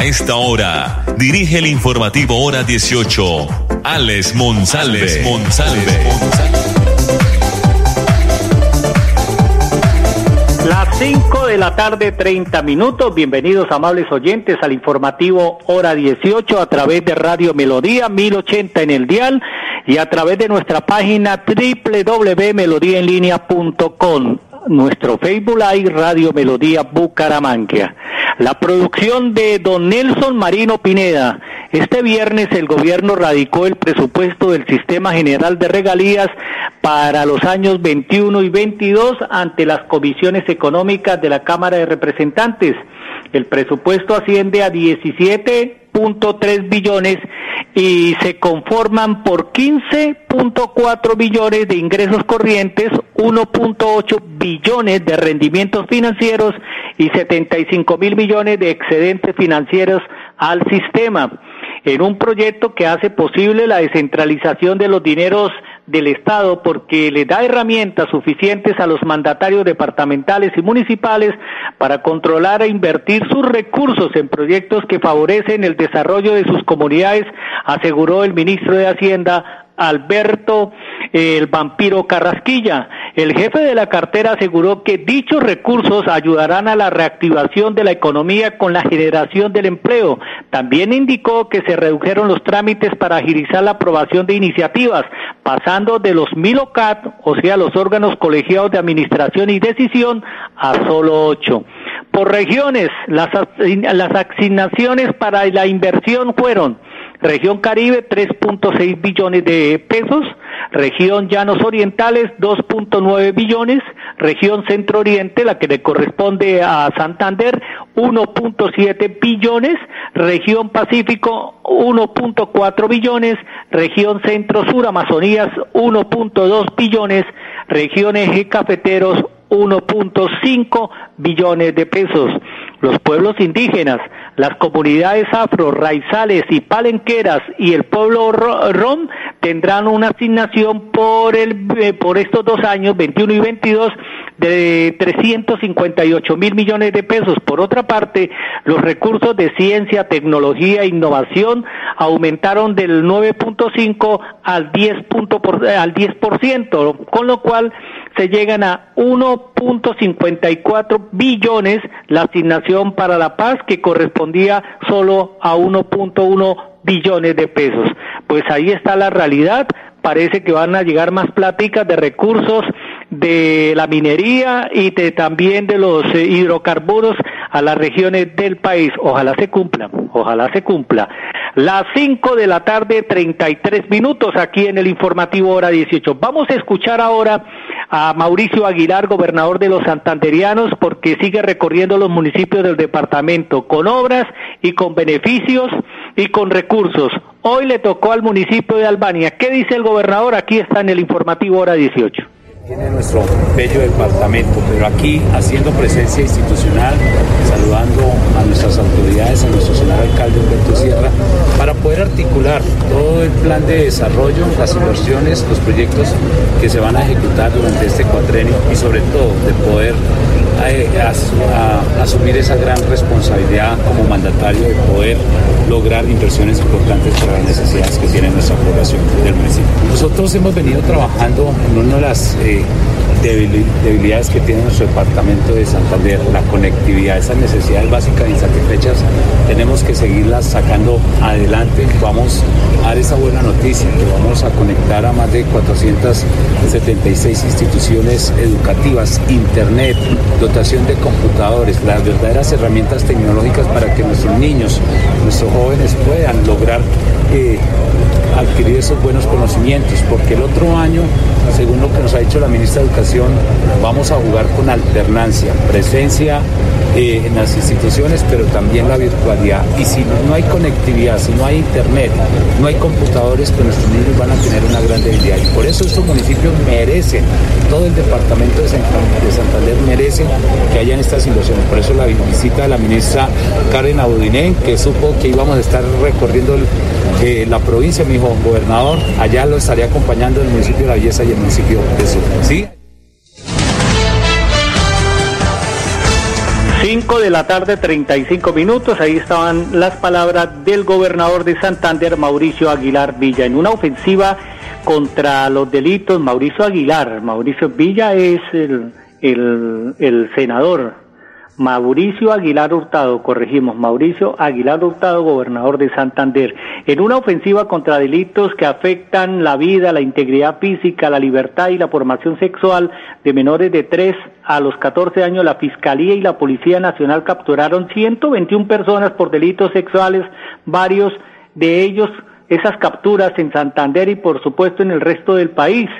A esta hora, dirige el informativo Hora 18, Alex Monsalve. Las 5 de la tarde, 30 minutos. Bienvenidos, amables oyentes, al informativo Hora 18 a través de Radio Melodía 1080 en el Dial y a través de nuestra página www.melodiaenlinea.com. Nuestro Facebook Live Radio Melodía Bucaramanga. La producción de don Nelson Marino Pineda. Este viernes el gobierno radicó el presupuesto del Sistema General de Regalías para los años 21 y 22 ante las comisiones económicas de la Cámara de Representantes. El presupuesto asciende a 17.3 billones y se conforman por 15.4 billones de ingresos corrientes, 1.8 billones de rendimientos financieros y 75 mil millones de excedentes financieros al sistema. En un proyecto que hace posible la descentralización de los dineros del Estado porque le da herramientas suficientes a los mandatarios departamentales y municipales para controlar e invertir sus recursos en proyectos que favorecen el desarrollo de sus comunidades, aseguró el ministro de Hacienda Alberto el vampiro Carrasquilla. El jefe de la cartera aseguró que dichos recursos ayudarán a la reactivación de la economía con la generación del empleo. También indicó que se redujeron los trámites para agilizar la aprobación de iniciativas, pasando de los MILOCAT, o sea, los órganos colegiados de administración y decisión, a solo ocho. Por regiones, las, las asignaciones para la inversión fueron Región Caribe 3.6 billones de pesos, región Llanos Orientales 2.9 billones, región Centro Oriente, la que le corresponde a Santander, 1.7 billones, región Pacífico 1.4 billones, región Centro Sur Amazonías 1.2 billones, región Eje Cafeteros 1.5 billones de pesos. Los pueblos indígenas, las comunidades afro, raizales y palenqueras y el pueblo rom tendrán una asignación por, el, eh, por estos dos años, 21 y 22, de 358 mil millones de pesos. Por otra parte, los recursos de ciencia, tecnología e innovación aumentaron del 9.5 al 10, por, al 10%, con lo cual se llegan a 1.54 billones la asignación para la paz que correspondía solo a 1.1 billones de pesos. Pues ahí está la realidad. Parece que van a llegar más pláticas de recursos de la minería y de, también de los eh, hidrocarburos a las regiones del país. Ojalá se cumpla, ojalá se cumpla. Las 5 de la tarde, 33 minutos aquí en el informativo hora 18. Vamos a escuchar ahora a Mauricio Aguilar, gobernador de los santanderianos, porque sigue recorriendo los municipios del departamento con obras y con beneficios y con recursos. Hoy le tocó al municipio de Albania. ¿Qué dice el gobernador? Aquí está en el informativo hora 18 tiene nuestro bello departamento, pero aquí haciendo presencia institucional, saludando a nuestras autoridades, a nuestro señor alcalde Humberto Sierra, para poder articular todo el plan de desarrollo, las inversiones, los proyectos que se van a ejecutar durante este cuatrenio y sobre todo de poder asumir esa gran responsabilidad como mandatario de poder lograr inversiones importantes para las necesidades que tiene nuestra población del municipio. Nosotros hemos venido trabajando en una de las eh, debilidades que tiene nuestro departamento de Santander, la conectividad, esas necesidades básicas insatisfechas, tenemos que seguirlas sacando adelante. Vamos a dar esa buena noticia, que vamos a conectar a más de 476 instituciones educativas, internet, dotación de computadores, las verdaderas herramientas tecnológicas para que nuestros niños, nuestros jóvenes puedan lograr eh, adquirir esos buenos conocimientos, porque el otro año, según lo que nos ha dicho la ministra de Educación, vamos a jugar con alternancia, presencia eh, en las instituciones, pero también la virtualidad. Y si no, hay conectividad, si no hay internet, no hay computadores, pues nuestros niños van a tener una gran debilidad. Y por eso estos municipios merecen, todo el departamento de Santander, merece que hayan estas situaciones. Por eso la visita de la ministra Karen Abudiné, que supo que íbamos a estar recorriendo eh, la provincia, mi hijo gobernador, allá lo estaría acompañando el municipio de La Belleza y el municipio de Sur. ¿Sí? 5 de la tarde, 35 minutos. Ahí estaban las palabras del gobernador de Santander, Mauricio Aguilar Villa, en una ofensiva contra los delitos. Mauricio Aguilar, Mauricio Villa es el, el, el senador Mauricio Aguilar Hurtado, corregimos, Mauricio Aguilar Hurtado, gobernador de Santander, en una ofensiva contra delitos que afectan la vida, la integridad física, la libertad y la formación sexual de menores de 3 a los 14 años, la Fiscalía y la Policía Nacional capturaron 121 personas por delitos sexuales, varios de ellos esas capturas en Santander y por supuesto en el resto del país.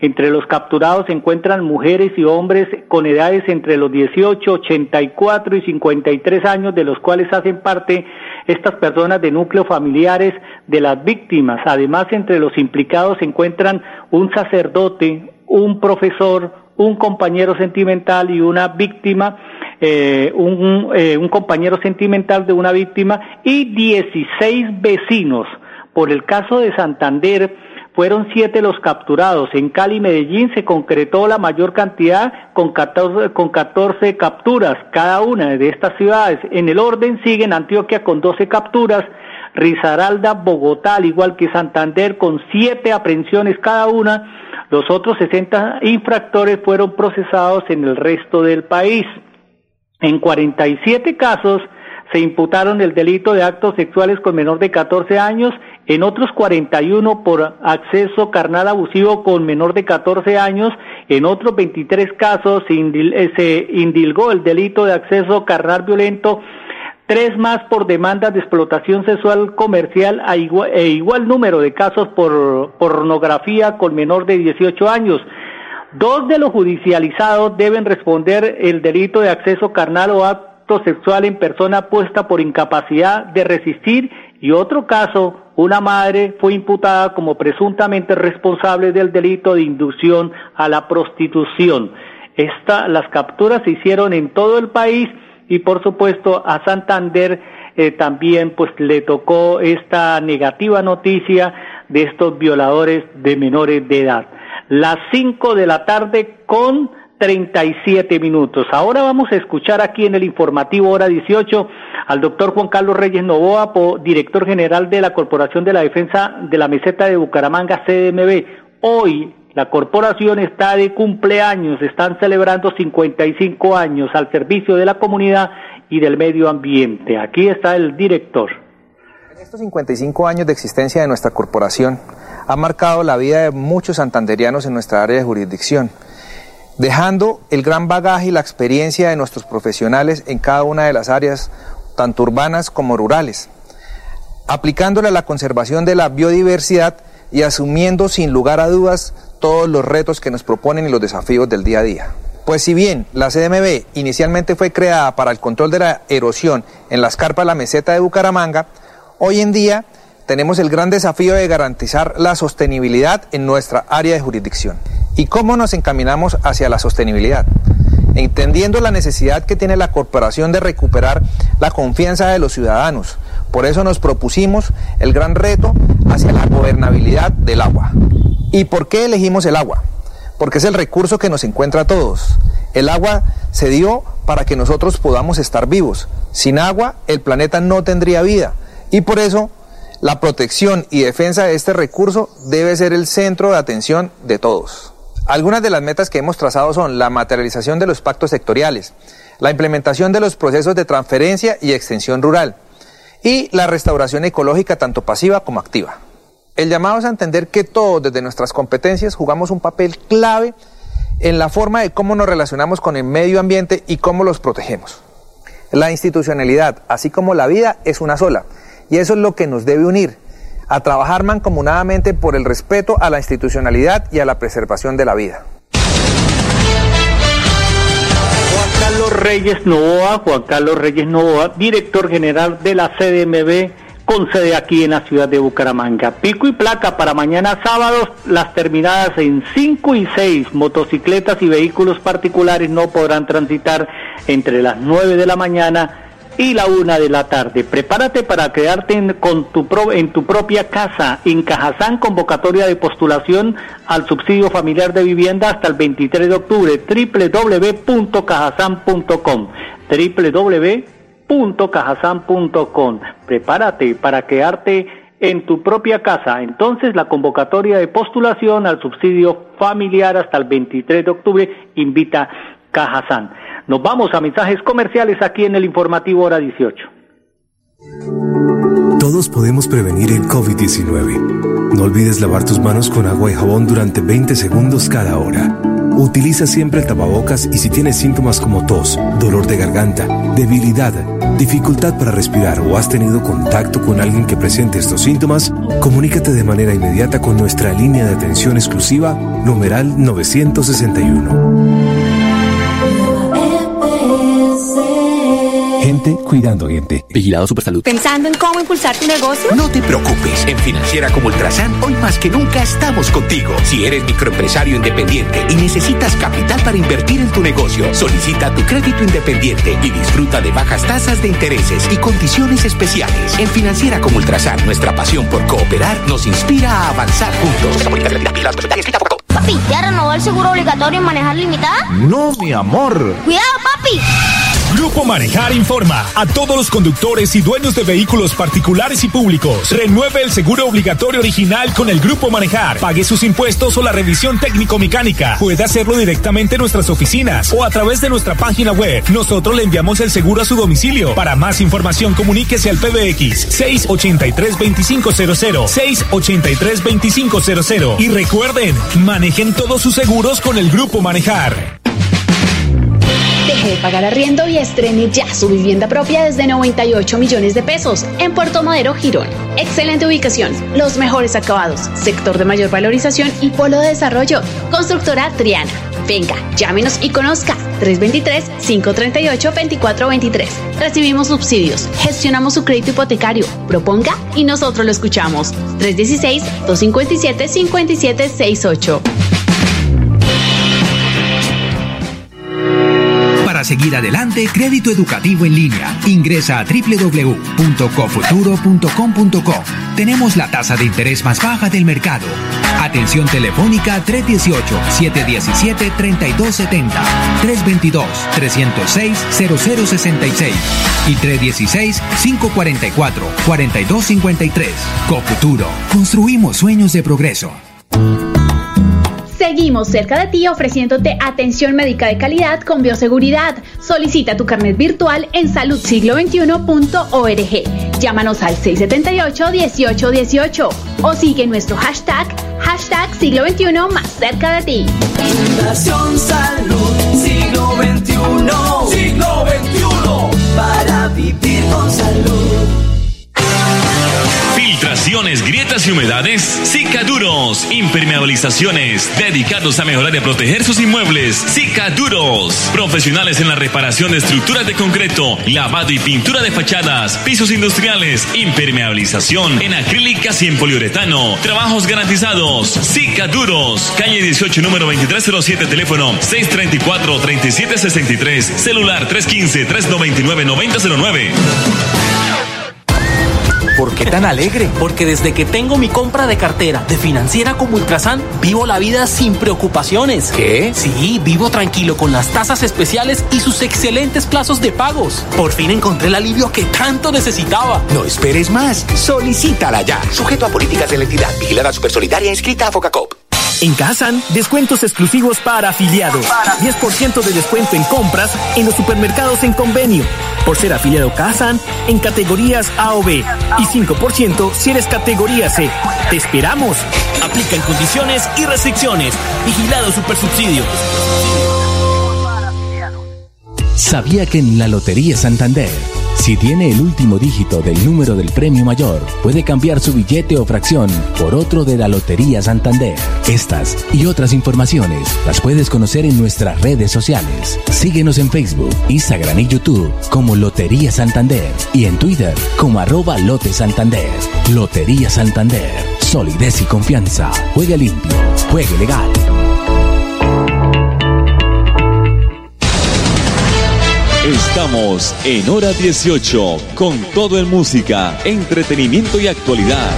Entre los capturados se encuentran mujeres y hombres con edades entre los 18, 84 y 53 años, de los cuales hacen parte estas personas de núcleos familiares de las víctimas. Además, entre los implicados se encuentran un sacerdote, un profesor, un compañero sentimental y una víctima, eh, un, eh, un compañero sentimental de una víctima y 16 vecinos. Por el caso de Santander, fueron siete los capturados. En Cali y Medellín se concretó la mayor cantidad con 14, con 14 capturas cada una de estas ciudades. En el orden siguen Antioquia con 12 capturas, Risaralda, Bogotá, al igual que Santander, con siete aprehensiones cada una. Los otros 60 infractores fueron procesados en el resto del país. En 47 casos, se imputaron el delito de actos sexuales con menor de 14 años, en otros 41 por acceso carnal abusivo con menor de 14 años, en otros 23 casos se, eh, indilgó el delito de acceso carnal violento, tres más por demandas de explotación sexual comercial e igual número de casos por pornografía con menor de 18 años. Dos de los judicializados deben responder el delito de acceso carnal o acto sexual en persona puesta por incapacidad de resistir y otro caso, una madre fue imputada como presuntamente responsable del delito de inducción a la prostitución. Esta, las capturas se hicieron en todo el país y por supuesto a Santander eh, también pues le tocó esta negativa noticia de estos violadores de menores de edad. Las cinco de la tarde con 37 minutos. Ahora vamos a escuchar aquí en el informativo hora 18 al doctor Juan Carlos Reyes Novoa, director general de la Corporación de la Defensa de la Meseta de Bucaramanga, CDMB. Hoy la corporación está de cumpleaños, están celebrando 55 años al servicio de la comunidad y del medio ambiente. Aquí está el director. En estos 55 años de existencia de nuestra corporación ha marcado la vida de muchos santanderianos en nuestra área de jurisdicción dejando el gran bagaje y la experiencia de nuestros profesionales en cada una de las áreas, tanto urbanas como rurales, aplicándole a la conservación de la biodiversidad y asumiendo sin lugar a dudas todos los retos que nos proponen y los desafíos del día a día. Pues si bien la CDMB inicialmente fue creada para el control de la erosión en las carpas de la meseta de Bucaramanga, hoy en día tenemos el gran desafío de garantizar la sostenibilidad en nuestra área de jurisdicción. ¿Y cómo nos encaminamos hacia la sostenibilidad? Entendiendo la necesidad que tiene la corporación de recuperar la confianza de los ciudadanos. Por eso nos propusimos el gran reto hacia la gobernabilidad del agua. ¿Y por qué elegimos el agua? Porque es el recurso que nos encuentra a todos. El agua se dio para que nosotros podamos estar vivos. Sin agua el planeta no tendría vida. Y por eso la protección y defensa de este recurso debe ser el centro de atención de todos. Algunas de las metas que hemos trazado son la materialización de los pactos sectoriales, la implementación de los procesos de transferencia y extensión rural y la restauración ecológica tanto pasiva como activa. El llamado es a entender que todos desde nuestras competencias jugamos un papel clave en la forma de cómo nos relacionamos con el medio ambiente y cómo los protegemos. La institucionalidad, así como la vida, es una sola y eso es lo que nos debe unir, a trabajar mancomunadamente por el respeto a la institucionalidad y a la preservación de la vida. Carlos Reyes Novoa, Juan Carlos Reyes Novoa, director general de la CDMB con sede aquí en la ciudad de Bucaramanga. Pico y placa para mañana sábados, las terminadas en 5 y 6, motocicletas y vehículos particulares no podrán transitar entre las 9 de la mañana y la 1 de la tarde. Prepárate para quedarte en, con tu en tu propia casa. En Cajazán, convocatoria de postulación al subsidio familiar de vivienda hasta el 23 de octubre. www.cajazán.com www www.cajasan.com. Prepárate para quedarte en tu propia casa. Entonces, la convocatoria de postulación al subsidio familiar hasta el 23 de octubre invita Cajasan. Nos vamos a mensajes comerciales aquí en el informativo hora 18. Todos podemos prevenir el COVID-19. No olvides lavar tus manos con agua y jabón durante 20 segundos cada hora. Utiliza siempre el tapabocas y si tienes síntomas como tos, dolor de garganta, debilidad, dificultad para respirar o has tenido contacto con alguien que presente estos síntomas, comunícate de manera inmediata con nuestra línea de atención exclusiva, numeral 961 cuidando gente. Vigilado Supersalud. ¿Pensando en cómo impulsar tu negocio? No te preocupes. En Financiera como Ultrasan, hoy más que nunca estamos contigo. Si eres microempresario independiente y necesitas capital para invertir en tu negocio, solicita tu crédito independiente y disfruta de bajas tasas de intereses y condiciones especiales. En Financiera como Ultrasan, nuestra pasión por cooperar nos inspira a avanzar juntos. Papi, ¿ya renovó el seguro obligatorio en manejar limitada? No, mi amor. Cuidado, papi. Grupo Manejar informa a todos los conductores y dueños de vehículos particulares y públicos. Renueve el seguro obligatorio original con el Grupo Manejar. Pague sus impuestos o la revisión técnico-mecánica. Puede hacerlo directamente en nuestras oficinas o a través de nuestra página web. Nosotros le enviamos el seguro a su domicilio. Para más información, comuníquese al PBX 683-2500. 683-2500. Y recuerden, manejen todos sus seguros con el Grupo Manejar. Deje de pagar arriendo y estrene ya su vivienda propia desde 98 millones de pesos en Puerto Madero, Girón. Excelente ubicación, los mejores acabados, sector de mayor valorización y polo de desarrollo. Constructora Triana. Venga, llámenos y conozca 323-538-2423. Recibimos subsidios, gestionamos su crédito hipotecario, proponga y nosotros lo escuchamos. 316-257-5768. Seguir adelante, crédito educativo en línea. Ingresa a www.cofuturo.com.co. Tenemos la tasa de interés más baja del mercado. Atención telefónica 318-717-3270, 322-306-0066 y 316-544-4253. Cofuturo. Construimos sueños de progreso. Seguimos cerca de ti ofreciéndote atención médica de calidad con bioseguridad. Solicita tu carnet virtual en saludsiglo21.org. Llámanos al 678-1818 o sigue nuestro hashtag, hashtag siglo XXI más cerca de ti. Fundación Salud Siglo XXI. Siglo XXI. Para vivir con salud. Filtraciones, grietas y humedades, Cicaduros. Impermeabilizaciones, dedicados a mejorar y proteger sus inmuebles. Cicaduros. Profesionales en la reparación de estructuras de concreto, lavado y pintura de fachadas, pisos industriales, impermeabilización en acrílicas y en poliuretano. Trabajos garantizados. Cicaduros. Calle 18, número 2307, teléfono 634-3763, celular 315-399-9009. ¿Por qué tan alegre? Porque desde que tengo mi compra de cartera de financiera como Ultrasan, vivo la vida sin preocupaciones. ¿Qué? Sí, vivo tranquilo con las tasas especiales y sus excelentes plazos de pagos. Por fin encontré el alivio que tanto necesitaba. No esperes más. Solicítala ya. Sujeto a políticas de la entidad. Vigilada Supersolidaria inscrita a Focacop. En Kazan, descuentos exclusivos para afiliados. 10% de descuento en compras en los supermercados en convenio. Por ser afiliado Kazan en categorías A o B. Y 5% si eres categoría C. ¡Te esperamos! Aplican condiciones y restricciones. Vigilado Supersubsidio. ¿Sabía que en la Lotería Santander Si tiene el último dígito del número del premio mayor, puede cambiar su billete o fracción por otro de la Lotería Santander. Estas y otras informaciones las puedes conocer en nuestras redes sociales. Síguenos en Facebook, Instagram y YouTube como Lotería Santander y en Twitter como arroba Lote Santander. Lotería Santander. Solidez y confianza. Juegue limpio. Juegue legal. Estamos en hora 18 con todo en música, entretenimiento y actualidad.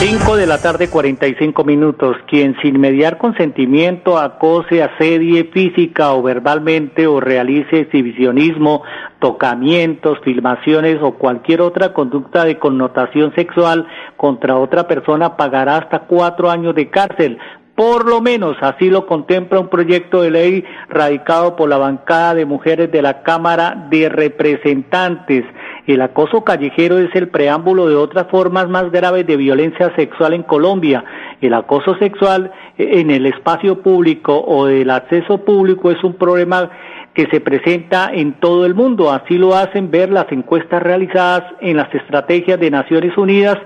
5 de la tarde 45 minutos. Quien sin mediar consentimiento acose, asedie física o verbalmente o realice exhibicionismo, tocamientos, filmaciones o cualquier otra conducta de connotación sexual contra otra persona pagará hasta cuatro años de cárcel por lo menos así lo contempla un proyecto de ley radicado por la bancada de mujeres de la Cámara de Representantes. El acoso callejero es el preámbulo de otras formas más graves de violencia sexual en Colombia. El acoso sexual en el espacio público o del acceso público es un problema que se presenta en todo el mundo. Así lo hacen ver las encuestas realizadas en las estrategias de Naciones Unidas,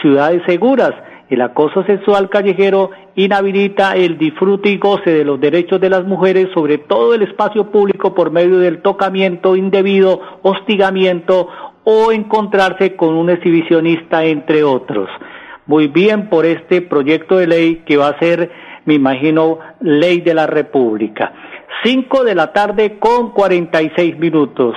Ciudades Seguras. El acoso sexual callejero inhabilita el disfrute y goce de los derechos de las mujeres sobre todo el espacio público por medio del tocamiento indebido, hostigamiento o encontrarse con un exhibicionista, entre otros. Muy bien por este proyecto de ley que va a ser, me imagino, ley de la República. Cinco de la tarde con cuarenta y seis minutos.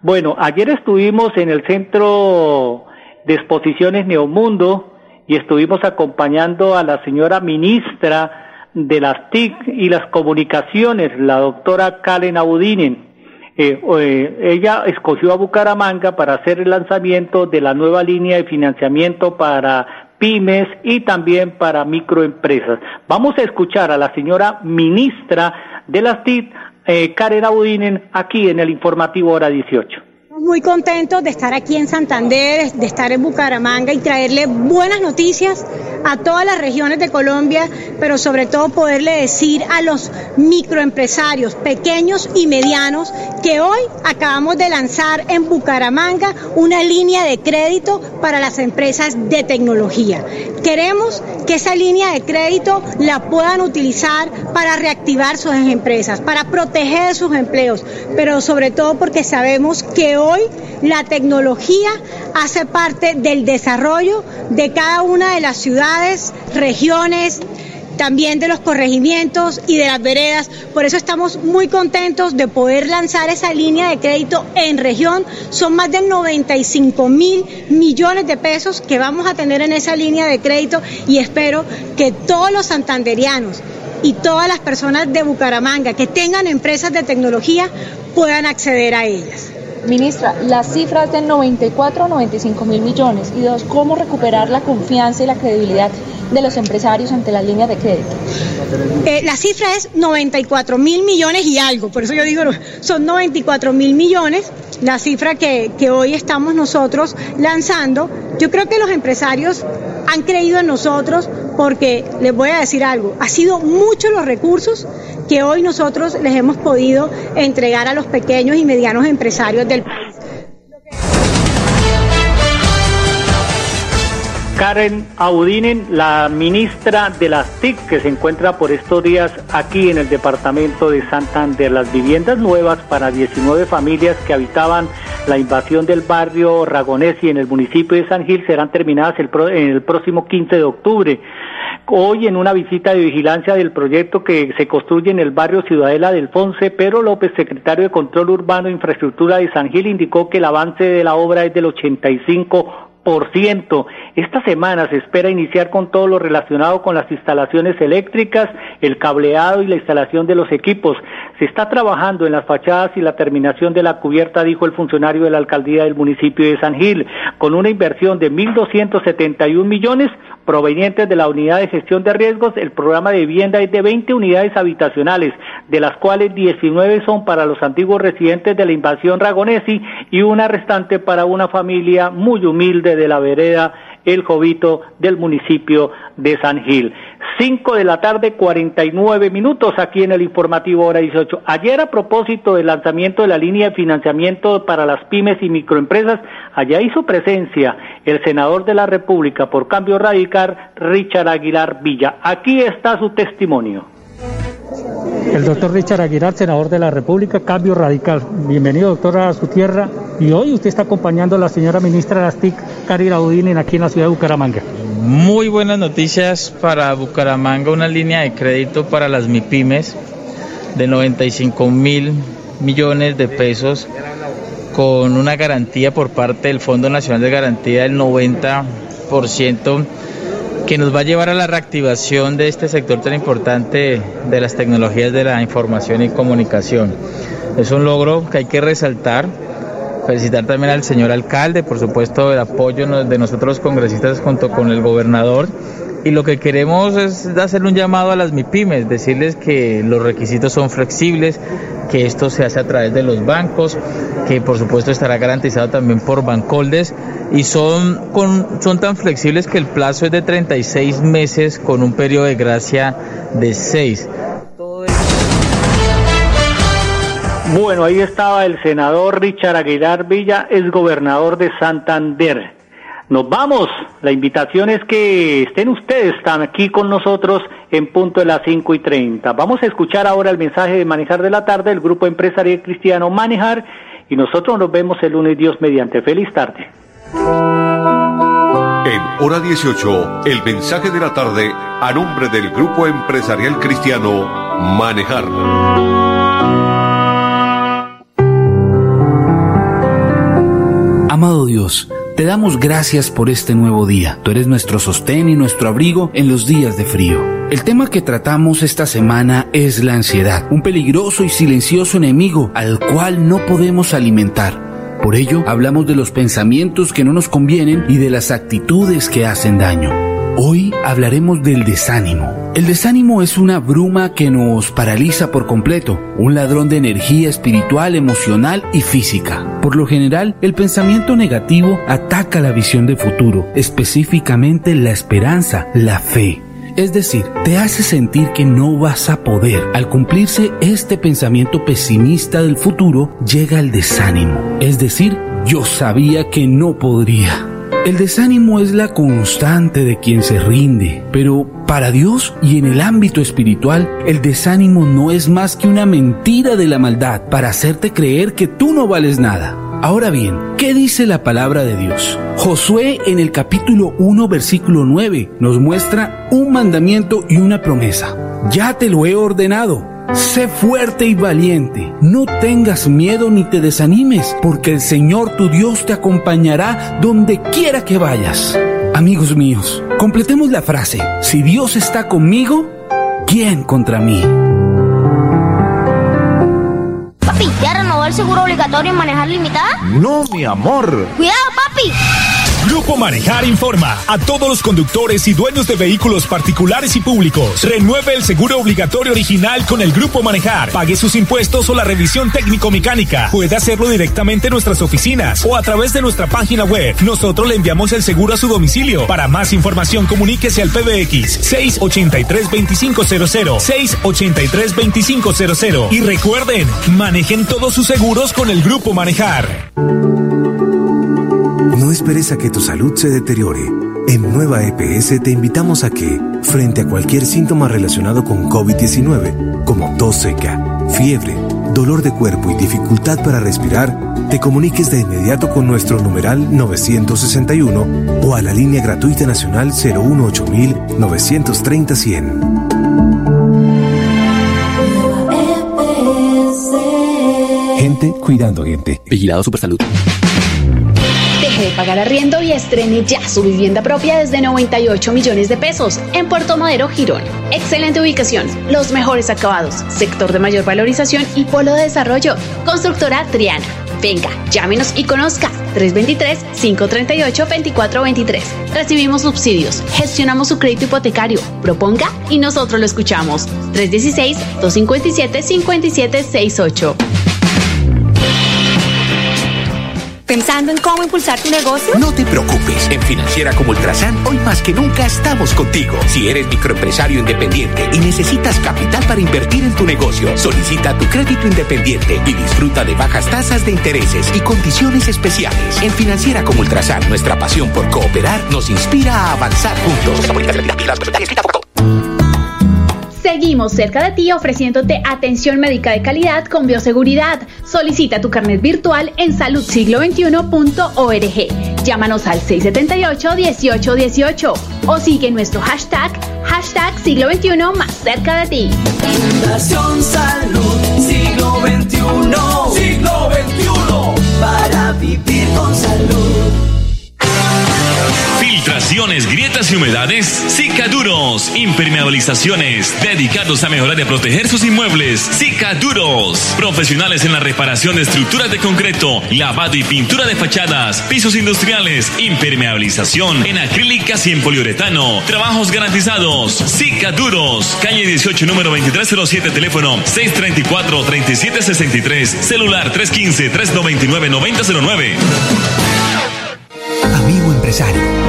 Bueno, ayer estuvimos en el Centro de Exposiciones Neomundo, y estuvimos acompañando a la señora ministra de las TIC y las comunicaciones, la doctora Kalen Audinen. Eh, eh, ella escogió a Bucaramanga para hacer el lanzamiento de la nueva línea de financiamiento para pymes y también para microempresas. Vamos a escuchar a la señora ministra de las TIC, eh, Karen Audinen, aquí en el informativo hora 18 muy contentos de estar aquí en Santander, de estar en Bucaramanga y traerle buenas noticias a todas las regiones de Colombia, pero sobre todo poderle decir a los microempresarios pequeños y medianos que hoy acabamos de lanzar en Bucaramanga una línea de crédito para las empresas de tecnología. Queremos que esa línea de crédito la puedan utilizar para reactivar sus empresas, para proteger sus empleos, pero sobre todo porque sabemos que hoy la tecnología hace parte del desarrollo de cada una de las ciudades, regiones, también de los corregimientos y de las veredas. Por eso estamos muy contentos de poder lanzar esa línea de crédito en región. Son más de 95 mil millones de pesos que vamos a tener en esa línea de crédito y espero que todos los santanderianos y todas las personas de Bucaramanga que tengan empresas de tecnología puedan acceder a ellas. Ministra, las cifras de 94 o 95 mil millones. Y dos, ¿cómo recuperar la confianza y la credibilidad de los empresarios ante las líneas de crédito? Eh, la cifra es 94 mil millones y algo, por eso yo digo, son 94 mil millones, la cifra que, que hoy estamos nosotros lanzando. Yo creo que los empresarios han creído en nosotros porque les voy a decir algo, ha sido muchos los recursos que hoy nosotros les hemos podido entregar a los pequeños y medianos empresarios del país. Karen Audinen, la ministra de las TIC, que se encuentra por estos días aquí en el departamento de Santander. Las viviendas nuevas para 19 familias que habitaban la invasión del barrio Ragonesi en el municipio de San Gil serán terminadas el, en el próximo 15 de octubre. Hoy en una visita de vigilancia del proyecto que se construye en el barrio Ciudadela del Fonse, Pedro López, secretario de Control Urbano e Infraestructura de San Gil, indicó que el avance de la obra es del 85 por ciento. Esta semana se espera iniciar con todo lo relacionado con las instalaciones eléctricas, el cableado y la instalación de los equipos. Se está trabajando en las fachadas y la terminación de la cubierta, dijo el funcionario de la alcaldía del municipio de San Gil, con una inversión de 1.271 millones provenientes de la unidad de gestión de riesgos. El programa de vivienda es de 20 unidades habitacionales, de las cuales 19 son para los antiguos residentes de la invasión Ragonesi y una restante para una familia muy humilde de la vereda El Jovito del municipio de San Gil. 5 de la tarde, 49 minutos aquí en el informativo hora 18. Ayer a propósito del lanzamiento de la línea de financiamiento para las pymes y microempresas, allá hizo presencia el senador de la República por cambio radical, Richard Aguilar Villa. Aquí está su testimonio. El doctor Richard Aguilar, senador de la República, Cambio Radical. Bienvenido, doctora, a su tierra. Y hoy usted está acompañando a la señora ministra de las TIC, Karina Udinen, aquí en la ciudad de Bucaramanga. Muy buenas noticias para Bucaramanga, una línea de crédito para las MIPIMES de 95 mil millones de pesos con una garantía por parte del Fondo Nacional de Garantía del 90% que nos va a llevar a la reactivación de este sector tan importante de las tecnologías de la información y comunicación. Es un logro que hay que resaltar. Felicitar también al señor alcalde, por supuesto, el apoyo de nosotros congresistas junto con el gobernador y lo que queremos es hacerle un llamado a las MIPIMES, decirles que los requisitos son flexibles, que esto se hace a través de los bancos, que por supuesto estará garantizado también por Bancoldes y son, son tan flexibles que el plazo es de 36 meses con un periodo de gracia de 6. Bueno, ahí estaba el senador Richard Aguilar Villa, es gobernador de Santander. Nos vamos. La invitación es que estén ustedes están aquí con nosotros en punto de las 5 y 30. Vamos a escuchar ahora el mensaje de Manejar de la Tarde del Grupo Empresarial Cristiano Manejar y nosotros nos vemos el lunes Dios mediante. Feliz tarde. En hora 18, el mensaje de la tarde a nombre del Grupo Empresarial Cristiano Manejar. Te damos gracias por este nuevo día. Tú eres nuestro sostén y nuestro abrigo en los días de frío. El tema que tratamos esta semana es la ansiedad, un peligroso y silencioso enemigo al cual no podemos alimentar. Por ello, hablamos de los pensamientos que no nos convienen y de las actitudes que hacen daño. Hoy hablaremos del desánimo. El desánimo es una bruma que nos paraliza por completo, un ladrón de energía espiritual, emocional y física. Por lo general, el pensamiento negativo ataca la visión de futuro, específicamente la esperanza, la fe. Es decir, te hace sentir que no vas a poder. Al cumplirse este pensamiento pesimista del futuro, llega el desánimo. Es decir, yo sabía que no podría. El desánimo es la constante de quien se rinde, pero para Dios y en el ámbito espiritual, el desánimo no es más que una mentira de la maldad para hacerte creer que tú no vales nada. Ahora bien, ¿qué dice la palabra de Dios? Josué en el capítulo 1 versículo 9 nos muestra un mandamiento y una promesa. Ya te lo he ordenado Sé fuerte y valiente, no tengas miedo ni te desanimes, porque el Señor tu Dios te acompañará donde quiera que vayas. Amigos míos, completemos la frase, si Dios está conmigo, ¿quién contra mí? Papi, ¿ya renovó el seguro obligatorio en manejar limitada? No, mi amor. Cuidado, papi. Grupo Manejar informa a todos los conductores y dueños de vehículos particulares y públicos. Renueve el seguro obligatorio original con el Grupo Manejar. Pague sus impuestos o la revisión técnico-mecánica. Puede hacerlo directamente en nuestras oficinas o a través de nuestra página web. Nosotros le enviamos el seguro a su domicilio. Para más información, comuníquese al PBX 683-2500. 683-2500. Y recuerden, manejen todos sus seguros con el Grupo Manejar. No esperes a que tu salud se deteriore. En Nueva EPS te invitamos a que, frente a cualquier síntoma relacionado con COVID-19, como tos seca, fiebre, dolor de cuerpo y dificultad para respirar, te comuniques de inmediato con nuestro numeral 961 o a la línea gratuita nacional 018 930 100. Gente cuidando gente. Vigilado Supersalud. De pagar arriendo y estrene ya su vivienda propia desde 98 millones de pesos en Puerto Madero, Girón. Excelente ubicación, los mejores acabados, sector de mayor valorización y polo de desarrollo. Constructora Triana. Venga, llámenos y conozca 323-538-2423. Recibimos subsidios, gestionamos su crédito hipotecario. Proponga y nosotros lo escuchamos. 316-257-5768. ¿Pensando en cómo impulsar tu negocio? No te preocupes. En Financiera como Ultrasan, hoy más que nunca estamos contigo. Si eres microempresario independiente y necesitas capital para invertir en tu negocio, solicita tu crédito independiente y disfruta de bajas tasas de intereses y condiciones especiales. En Financiera como Ultrasan, nuestra pasión por cooperar nos inspira a avanzar juntos. Seguimos cerca de ti ofreciéndote atención médica de calidad con bioseguridad. Solicita tu carnet virtual en saludsiglo21.org. Llámanos al 678-1818 o sigue nuestro hashtag, hashtag siglo XXI más cerca de ti. Fundación Salud Siglo XXI. Siglo XXI. Para vivir con salud. Filtraciones, grietas y humedades, Cicaduros. Impermeabilizaciones, dedicados a mejorar y proteger sus inmuebles. Cicaduros. Profesionales en la reparación de estructuras de concreto, lavado y pintura de fachadas, pisos industriales, impermeabilización en acrílicas y en poliuretano. Trabajos garantizados. Cicaduros. Calle 18, número 2307, teléfono 634-3763, celular 315-399-9009.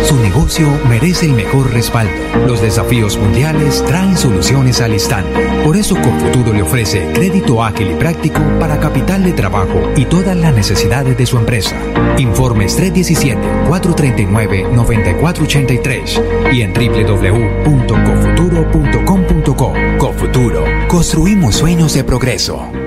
Su negocio merece el mejor respaldo. Los desafíos mundiales traen soluciones al instante. Por eso Confuturo le ofrece crédito ágil y práctico para capital de trabajo y todas las necesidades de su empresa. Informes 317-439-9483 y en www.cofuturo.com.co. Cofuturo, construimos sueños de progreso.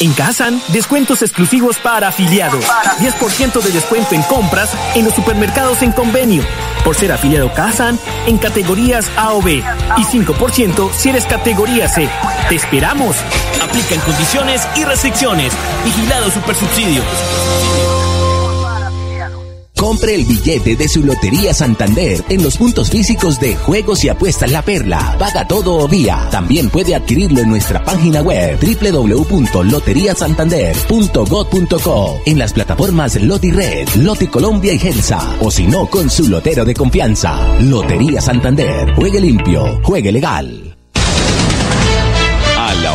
En Kazan, descuentos exclusivos para afiliados. 10% de descuento en compras en los supermercados en convenio. Por ser afiliado Kazan en categorías A o B. Y 5% si eres categoría C. ¡Te esperamos! Aplican condiciones y restricciones. Vigilado Supersubsidio. Compre el billete de su Lotería Santander en los puntos físicos de Juegos y Apuestas La Perla. Paga todo o vía. También puede adquirirlo en nuestra página web www.loteriasantander.gov.co en las plataformas Loti Red, Loti Colombia y Gensa o si no con su lotero de confianza. Lotería Santander. Juegue limpio, juegue legal.